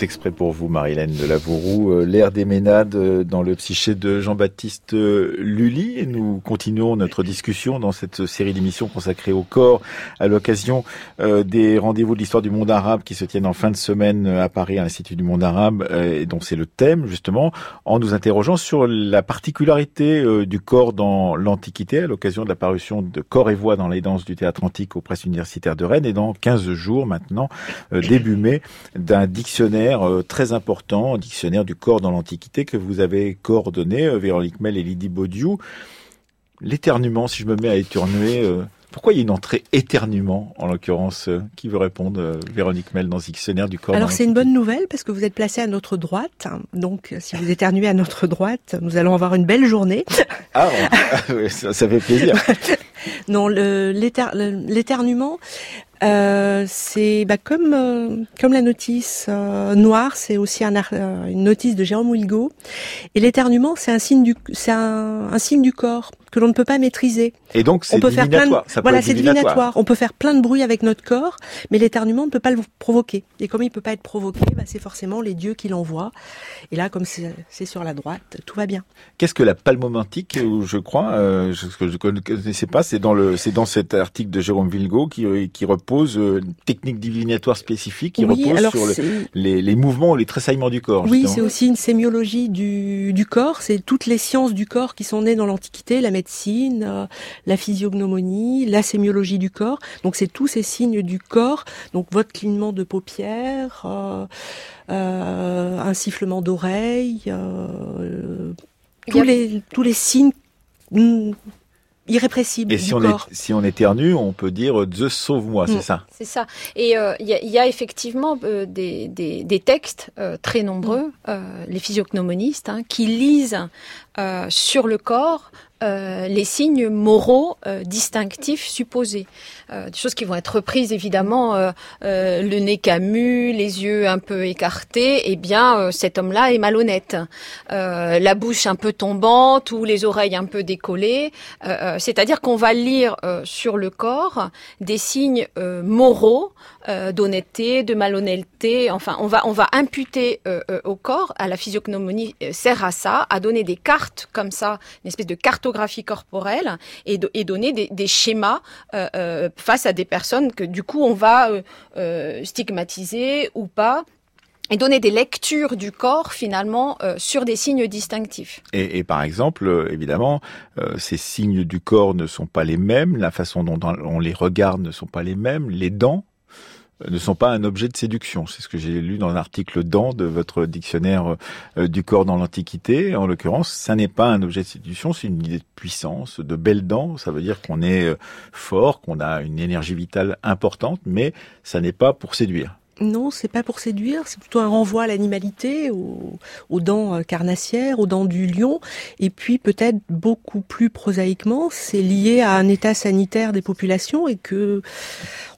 exprès pour vous, Marilène de Lavouroux, euh, l'ère des ménades euh, dans le psyché de Jean-Baptiste euh, Lully. Nous continuons notre discussion dans cette série d'émissions consacrée au corps à l'occasion des rendez-vous de l'histoire du monde arabe qui se tiennent en fin de semaine à Paris à l'Institut du monde arabe et dont c'est le thème justement en nous interrogeant sur la particularité du corps dans l'Antiquité à l'occasion de la parution de Corps et Voix dans les danses du théâtre antique aux presses universitaires de Rennes et dans 15 jours maintenant, début mai, d'un dictionnaire euh, très important, dictionnaire du corps dans l'Antiquité que vous avez coordonné, euh, Véronique Mel et Lydie Baudiou. L'éternuement, si je me mets à éternuer, euh, pourquoi il y a une entrée éternuement, en l'occurrence Qui veut répondre Véronique Mel dans le dictionnaire du corps Alors c'est une bonne nouvelle parce que vous êtes placé à notre droite. Donc si vous éternuez à notre droite, nous allons avoir une belle journée. Ah, ça fait plaisir. non, l'éternuement, Euh, c'est bah, comme euh, comme la notice euh, noire, c'est aussi un, une notice de Jérôme Wilgo. Et l'éternuement, c'est un signe du c'est un, un signe du corps que l'on ne peut pas maîtriser. Et donc c'est On peut faire plein de, divinatoire. Ça peut voilà, c'est divinatoire. On peut faire plein de bruit avec notre corps, mais l'éternuement ne peut pas le provoquer. Et comme il peut pas être provoqué, bah, c'est forcément les dieux qui l'envoient. Et là, comme c'est sur la droite, tout va bien. Qu'est-ce que la palmomantique Je crois, ce que je ne connaissais pas, c'est dans le, c'est dans cet article de Jérôme Vilgo qui, qui repose euh, une technique divinatoire spécifique qui oui, repose sur le- les, les mouvements ou les tressaillements du corps. Oui, c'est aussi une sémiologie du, du corps. C'est toutes les sciences du corps qui sont nées dans l'Antiquité, la médecine, euh, la physiognomonie, la sémiologie du corps. Donc c'est tous ces signes du corps. Donc votre clignement de paupières, euh, euh, un sifflement d'oreille, euh, Il y tous a- les tous les signes mm, irrépressibles Et du si on, est, si on éternue, on peut dire Zeus sauve-moi, c'est Mm. ça? C'est ça. Et euh, il y, a, il y a effectivement euh, des, des, des textes euh, très nombreux, euh, les physiognomonistes, hein, qui lisent euh, sur le corps euh, les signes moraux euh, distinctifs supposés. Euh, des choses qui vont être reprises évidemment, euh, euh, le nez camus, les yeux un peu écartés, eh bien cet homme-là est malhonnête. La bouche un peu tombante ou les oreilles un peu décollées. C'est-à-dire qu'on va lire sur le corps des signes moraux d'honnêteté, de malhonnêteté. Enfin, on va on va imputer au corps, à la physiognomonie sert à ça, à donner des cartes comme ça, une espèce de corporelle et, do- et donner des, schémas euh, euh, face à des personnes que du coup on va euh, stigmatiser ou pas. Et donner des lectures du corps finalement sur des signes distinctifs. Et, par exemple, évidemment, ces signes du corps ne sont pas les mêmes, la façon dont on les regarde ne sont pas les mêmes, les dents ne sont pas un objet de séduction. C'est ce que j'ai lu dans l'article dents de votre dictionnaire euh, du corps dans l'Antiquité. En l'occurrence, ça n'est pas un objet de séduction, c'est une idée de puissance, de belles dents. Ça veut dire qu'on est euh, fort, qu'on a une énergie vitale importante, mais ça n'est pas pour séduire. Non, c'est pas pour séduire, c'est plutôt un renvoi à l'animalité, aux, aux dents euh, carnassières, aux dents du lion, et puis peut-être beaucoup plus prosaïquement, c'est lié à un état sanitaire des populations et que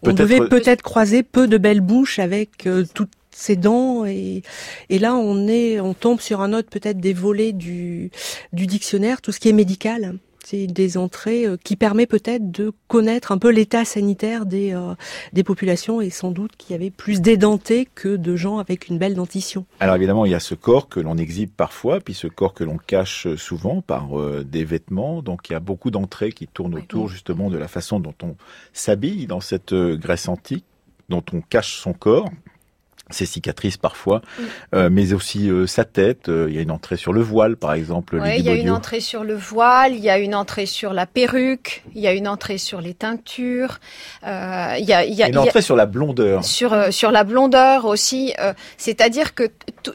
on devait peut-être croiser peu de belles bouches avec euh, toutes ces dents. Et, et là on est on tombe sur un autre peut-être des volets du du dictionnaire tout ce qui est médical c'est des entrées euh, qui permet peut-être de connaître un peu l'état sanitaire des euh, des populations et sans doute qu'il y avait plus d'édentés que de gens avec une belle dentition. Alors évidemment, il y a ce corps que l'on exhibe parfois, puis ce corps que l'on cache souvent par euh, des vêtements. Donc il y a beaucoup d'entrées qui tournent autour justement de la façon dont on s'habille dans cette euh, Grèce antique, dont on cache son corps. Ses cicatrices parfois, euh, mais aussi euh, sa tête. Euh, il y a une entrée sur le voile, par exemple. Lydie il y a une entrée sur le voile, il y a une entrée sur la perruque, il y a une entrée sur les teintures, il y a, il y a- Une il y a- entrée sur la blondeur. sur sur la blondeur aussi. C'est-à-dire que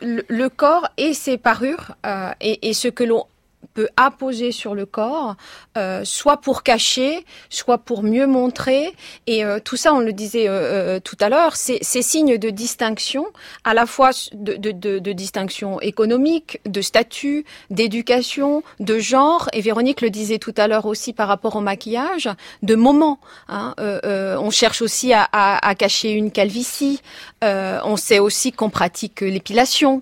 le, corps et ses parures et, et ce que l'on peut apposer sur le corps, euh, soit pour cacher, soit pour mieux montrer. Et euh, tout ça, on le disait euh, euh, tout à l'heure, c'est ces signes de distinction, à la fois de, de, de, de distinction économique, de statut, d'éducation, de genre. Et Véronique le disait tout à l'heure aussi par rapport au maquillage, de moment. Hein, euh, euh, on cherche aussi à, à, à cacher une calvitie. On sait aussi qu'on pratique l'épilation.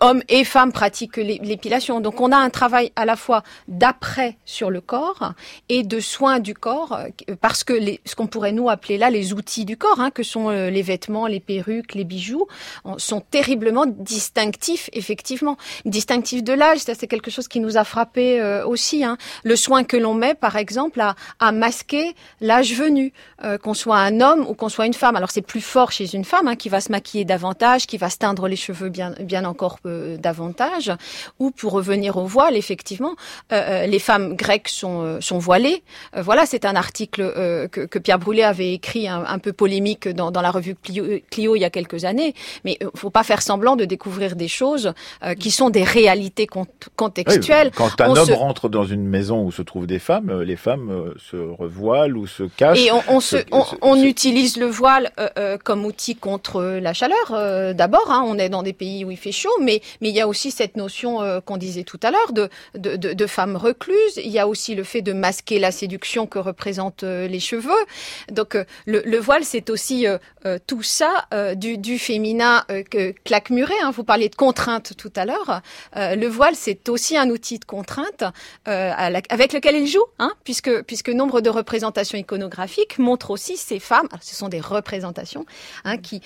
Hommes et femmes pratiquent l'é- l'épilation. Donc on a un travail à la fois d'après sur le corps et de soins du corps, euh, parce que les, ce qu'on pourrait nous appeler là les outils du corps, hein, que sont euh, les vêtements, les perruques, les bijoux, sont terriblement distinctifs, effectivement. Distinctifs de l'âge, ça c'est quelque chose qui nous a frappé euh, aussi. Hein. Le soin que l'on met, par exemple, à, à masquer l'âge venu, qu'on soit un homme ou qu'on soit une femme. Alors c'est plus fort chez une femme hein, qui va se maquiller davantage, qui va se teindre les cheveux bien, bien encore euh, davantage. Ou pour revenir au voile, effectivement, euh, euh, les femmes grecques sont, sont voilées. Voilà, c'est un article que, que Pierre Brûlé avait écrit un, un peu polémique dans, dans la revue Clio, Clio il y a quelques années. Mais il faut pas faire semblant de découvrir des choses qui sont des réalités cont- contextuelles. Oui, quand un On homme se- rentre dans une maison où se trouvent des femmes, les femmes se revoilent ou se cachent. Et on, on, se, utilise le voile euh, euh, comme outil contre la chaleur. euh, D'abord, hein, on est dans des pays où il chaud, mais il y a aussi cette notion euh, qu'on disait tout à l'heure de, de, de, de femme recluse. Il y a aussi le fait de masquer la séduction que représentent euh, les cheveux. Donc euh, le, le voile, c'est aussi tout ça du, féminin que claque muret. Hein. Vous parliez de contrainte tout à l'heure. Le voile, c'est aussi un outil de contrainte avec lequel il joue, hein, puisque nombre de représentations iconographiques montrent aussi ces femmes. ce sont des représentations hein, qui,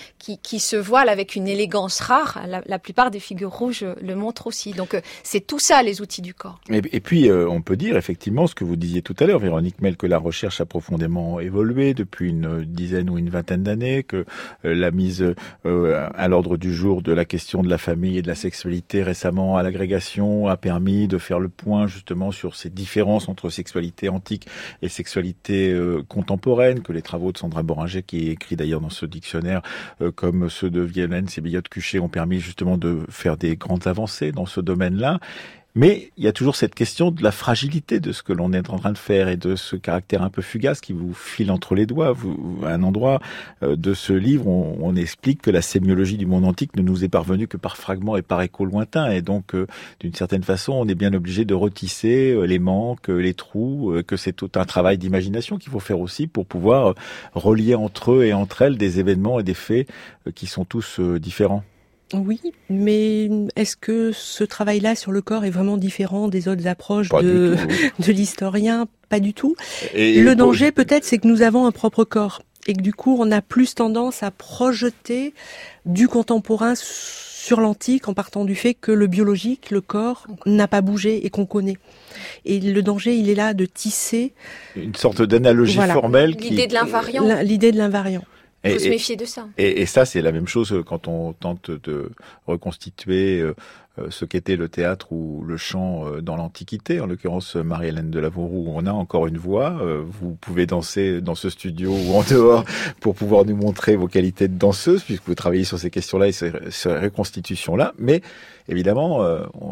se voilent avec une élégance rare. La, la plupart des figures rouges le aussi. Donc euh, c'est tout ça les outils du corps. Et, puis, euh, on peut dire effectivement ce que vous disiez tout à l'heure, Véronique Mel, que la recherche a profondément évolué depuis une dizaine ou une vingtaine d'années, que euh, la mise euh, à l'ordre du jour de la question de la famille et de la sexualité récemment à l'agrégation a permis de faire le point justement sur ces différences entre sexualité antique et sexualité euh, contemporaine, que les travaux de Sandra Boringer, qui est écrit d'ailleurs dans ce dictionnaire, comme ceux de Violaine et Cuchet, ont permis justement de faire des grandes avancées dans ce domaine-là. Mais il y a toujours cette question de la fragilité de ce que l'on est en train de faire et de ce caractère un peu fugace qui vous file entre les doigts. Vous, à un endroit euh, de ce livre, on, explique que la sémiologie du monde antique ne nous est parvenue que par fragments et par échos lointains. Et donc, euh, d'une certaine façon, on est bien obligé de retisser euh, les manques, les trous, que c'est tout un travail d'imagination qu'il faut faire aussi pour pouvoir relier entre eux et entre elles des événements et des faits qui sont tous différents. Oui, mais est-ce que ce travail-là sur le corps est vraiment différent des autres approches Pas de, l'historien? Pas du tout. Et le danger, peut-être, c'est que nous avons un propre corps et que du coup, on a plus tendance à projeter du contemporain sur l'antique en partant du fait que le biologique, le corps, n'a pas bougé et qu'on connaît. Et le danger, il est là de tisser une sorte d'analogie Voilà. formelle qui L'idée de l'invariant. l'in- l'idée de l'invariant. Il Et- faut se et- méfier de ça. Et, et ça, c'est la même chose quand on tente de reconstituer euh, euh, ce qu'était le théâtre ou le chant euh, dans l'Antiquité. En l'occurrence, Marie-Hélène de Lavauroux, on a encore une voix. Vous pouvez danser dans ce studio ou en dehors pour pouvoir nous montrer vos qualités de danseuse, puisque vous travaillez sur ces questions-là et ces, ces reconstitutions-là. Mais évidemment,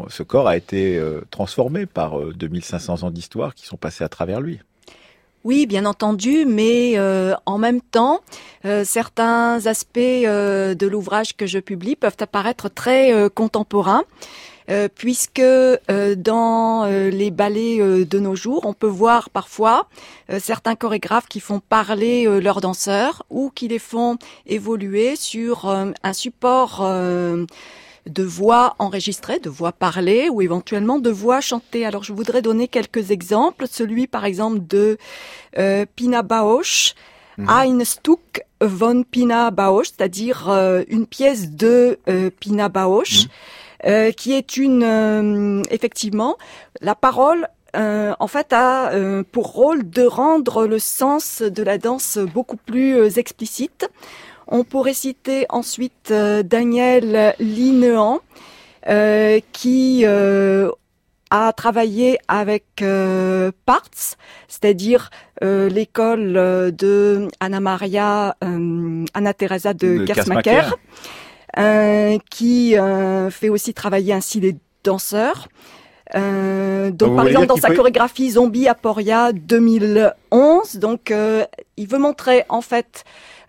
ce corps a été transformé par euh, 2500 ans d'histoire qui sont passés à travers lui. Oui, bien entendu, mais euh, en même temps, euh, certains aspects euh, de l'ouvrage que je publie peuvent apparaître très contemporains. puisque dans les ballets de nos jours, on peut voir parfois certains chorégraphes qui font parler leurs danseurs ou qui les font évoluer sur un support de voix enregistrée, de voix parlée ou éventuellement de voix chantée. Alors je voudrais donner quelques exemples. Celui par exemple de euh, Pina Bausch, Mhm. Ein Stück von Pina Bausch, c'est-à-dire euh, une pièce de euh, Pina Bausch, Mhm. euh, qui est une euh, effectivement la parole. euh, en fait, a euh, pour rôle de rendre le sens de la danse beaucoup plus explicite. On pourrait citer ensuite euh, Daniel Linehan, euh, qui euh, a travaillé avec euh, Parts, c'est-à-dire euh, l'école de Anna Maria, euh, Anna Teresa de, De euh, qui euh, fait aussi travailler ainsi les danseurs. Euh, donc par exemple dans sa peut- chorégraphie Zombie Aporia 2011, donc euh, il veut montrer en fait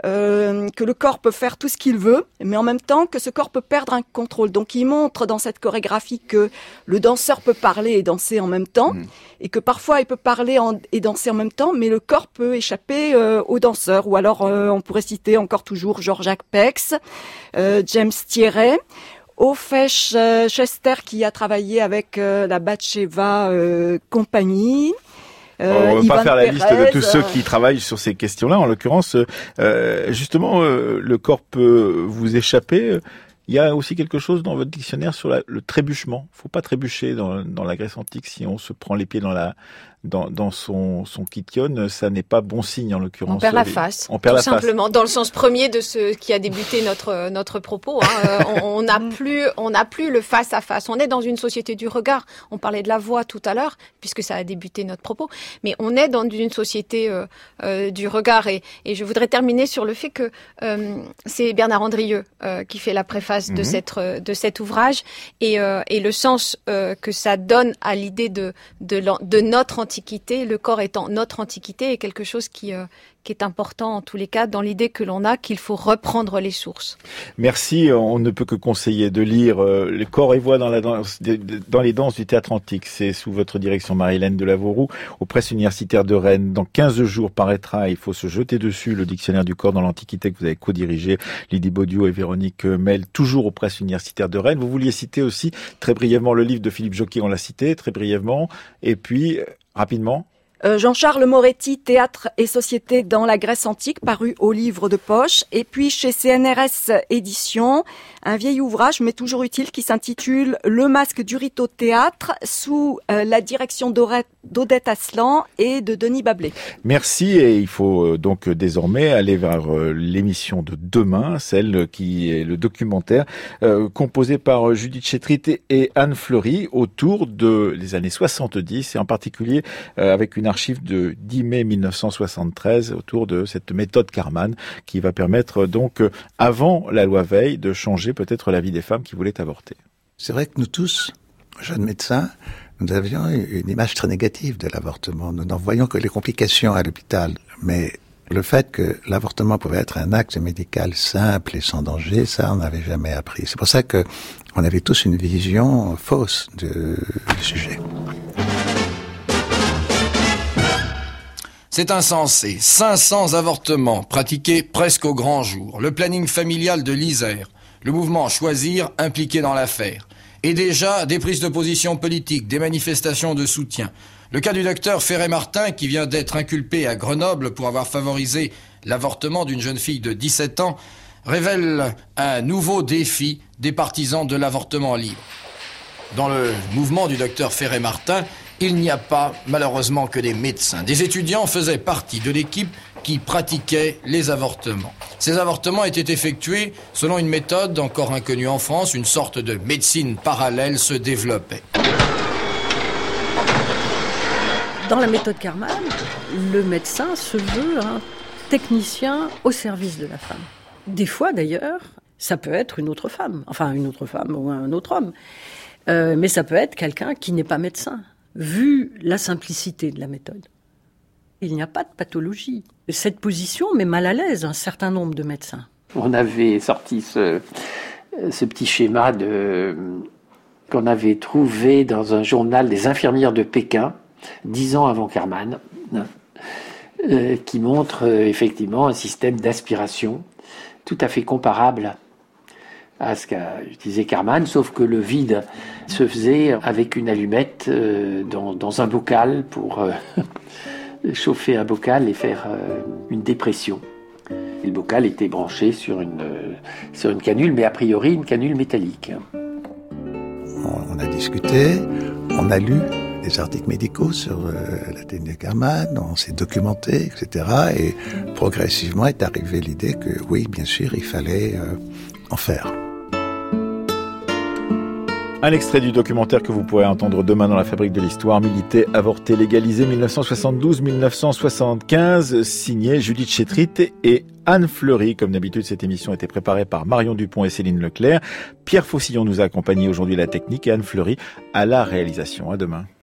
euh, que le corps peut faire tout ce qu'il veut, mais en même temps que ce corps peut perdre un contrôle. Donc il montre dans cette chorégraphie que le danseur peut parler et danser en même temps, Mhm. et que parfois il peut parler en- et danser en même temps, mais le corps peut échapper euh, au danseur. Ou alors euh, on pourrait citer encore toujours Georges Pex, euh, James Thierry. Ofesh Chester qui a travaillé avec la Batcheva euh, compagnie. Euh, on va Ivan pas faire la liste de tous ceux euh, qui travaillent sur ces questions-là. En l'occurrence, euh, justement, euh, le corps peut vous échapper. Il y a aussi quelque chose dans votre dictionnaire sur la- le trébuchement. faut pas trébucher dans, dans la Grèce antique si on se prend les pieds dans la dans, dans son son kition, ça n'est pas bon signe en l'occurrence. On perd la face. On perd tout la face. simplement, dans le sens premier de ce qui a débuté notre notre propos. hein. Euh, on on n'a plus on n'a plus le face à face. On est dans une société du regard. On parlait de la voix tout à l'heure, puisque ça a débuté notre propos. Mais on est dans une société euh, euh, du regard. Et, et je voudrais terminer sur le fait que euh, c'est Bernard Andrieux euh, qui fait la préface de Mhm. cette de cet ouvrage et, euh, et le sens euh, que ça donne à l'idée de de, de notre antiquité, le corps étant notre antiquité, est quelque chose qui euh, qui est important en tous les cas dans l'idée que l'on a qu'il faut reprendre les sources. Merci. On ne peut que conseiller de lire euh, Les corps et voix dans, les danses du théâtre antique. C'est sous votre direction, Marie-Hélène Delavauroux, aux presses universitaires de Rennes. Dans 15 jours paraîtra, il faut se jeter dessus, le dictionnaire du corps dans l'Antiquité que vous avez co-dirigé, Lydie Baudio et Véronique Mel, toujours aux presses universitaires de Rennes. Vous vouliez citer aussi très brièvement le livre de Philippe Jockey, on l'a cité très brièvement. Et puis, euh, Euh, Jean-Charles Moretti, Théâtre et Société dans la Grèce antique, paru au livre de poche. Et puis chez CNRS Éditions, un vieil ouvrage, mais toujours utile, qui s'intitule Le masque du rito théâtre, sous euh, la direction d'Aurette- d'Odette Aslan et de Denis Bablé. Merci et il faut euh, donc euh, désormais aller vers euh, l'émission de demain, celle qui est le documentaire euh, composé par Judith Chetrit et- Anne Fleury autour de les années 70 et en particulier euh, avec une archive de 10 mai 1973 autour de cette méthode Karman qui va permettre donc euh, avant la loi Veil de changer peut-être la vie des femmes qui voulaient avorter. C'est vrai que nous tous, jeunes médecins, nous avions une image très négative de l'avortement. Nous n'en voyons que les complications à l'hôpital. Mais le fait que l'avortement pouvait être un acte médical simple et sans danger, ça, on n'avait jamais appris. C'est pour ça que on avait tous une vision fausse du sujet. C'est insensé. 500 avortements pratiqués presque au grand jour. Le planning familial de l'Isère. Le mouvement Choisir impliqué dans l'affaire. Et déjà des prises de position politiques, des manifestations de soutien. Le cas du docteur Ferré-Martin qui vient d'être inculpé à Grenoble pour avoir favorisé l'avortement d'une jeune fille de 17 ans révèle un nouveau défi des partisans de l'avortement libre. Dans le mouvement du docteur Ferré-Martin, il n'y a pas malheureusement que des médecins. Des étudiants faisaient partie de l'équipe qui pratiquait les avortements. Ces avortements étaient effectués selon une méthode encore inconnue en France, une sorte de médecine parallèle se développait. Dans la méthode Karman, le médecin se veut un technicien au service de la femme. Des fois d'ailleurs, ça peut être une autre femme, enfin une autre femme ou un autre homme, Euh, mais ça peut être quelqu'un qui n'est pas médecin, vu la simplicité de la méthode. Il n'y a pas de pathologie. Cette position met mal à l'aise un certain nombre de médecins. On avait sorti ce, petit schéma qu'on avait trouvé dans un journal des infirmières de Pékin, dix ans avant Karman, euh, qui montre euh, effectivement un système d'aspiration tout à fait comparable à ce qu'a utilisé Karman, sauf que le vide se faisait avec une allumette euh, dans, un bocal pour chauffer un bocal et faire euh, une dépression. Le bocal était branché sur une, euh, sur une canule, mais a priori une canule métallique. On, a discuté, on a lu des articles médicaux sur euh, la technique de Karman, on s'est documenté, etc. Et progressivement est arrivée l'idée que oui, bien sûr, il fallait euh, en faire. Un extrait du documentaire que vous pourrez entendre demain dans la fabrique de l'histoire, Milité, avorté, légalisé 1972-1975, signé Judith Chétrit et Anne Fleury. Comme d'habitude, cette émission été préparée par Marion Dupont et Céline Leclerc. Pierre Faucillon nous a accompagné aujourd'hui à la technique et Anne Fleury à la réalisation. À demain.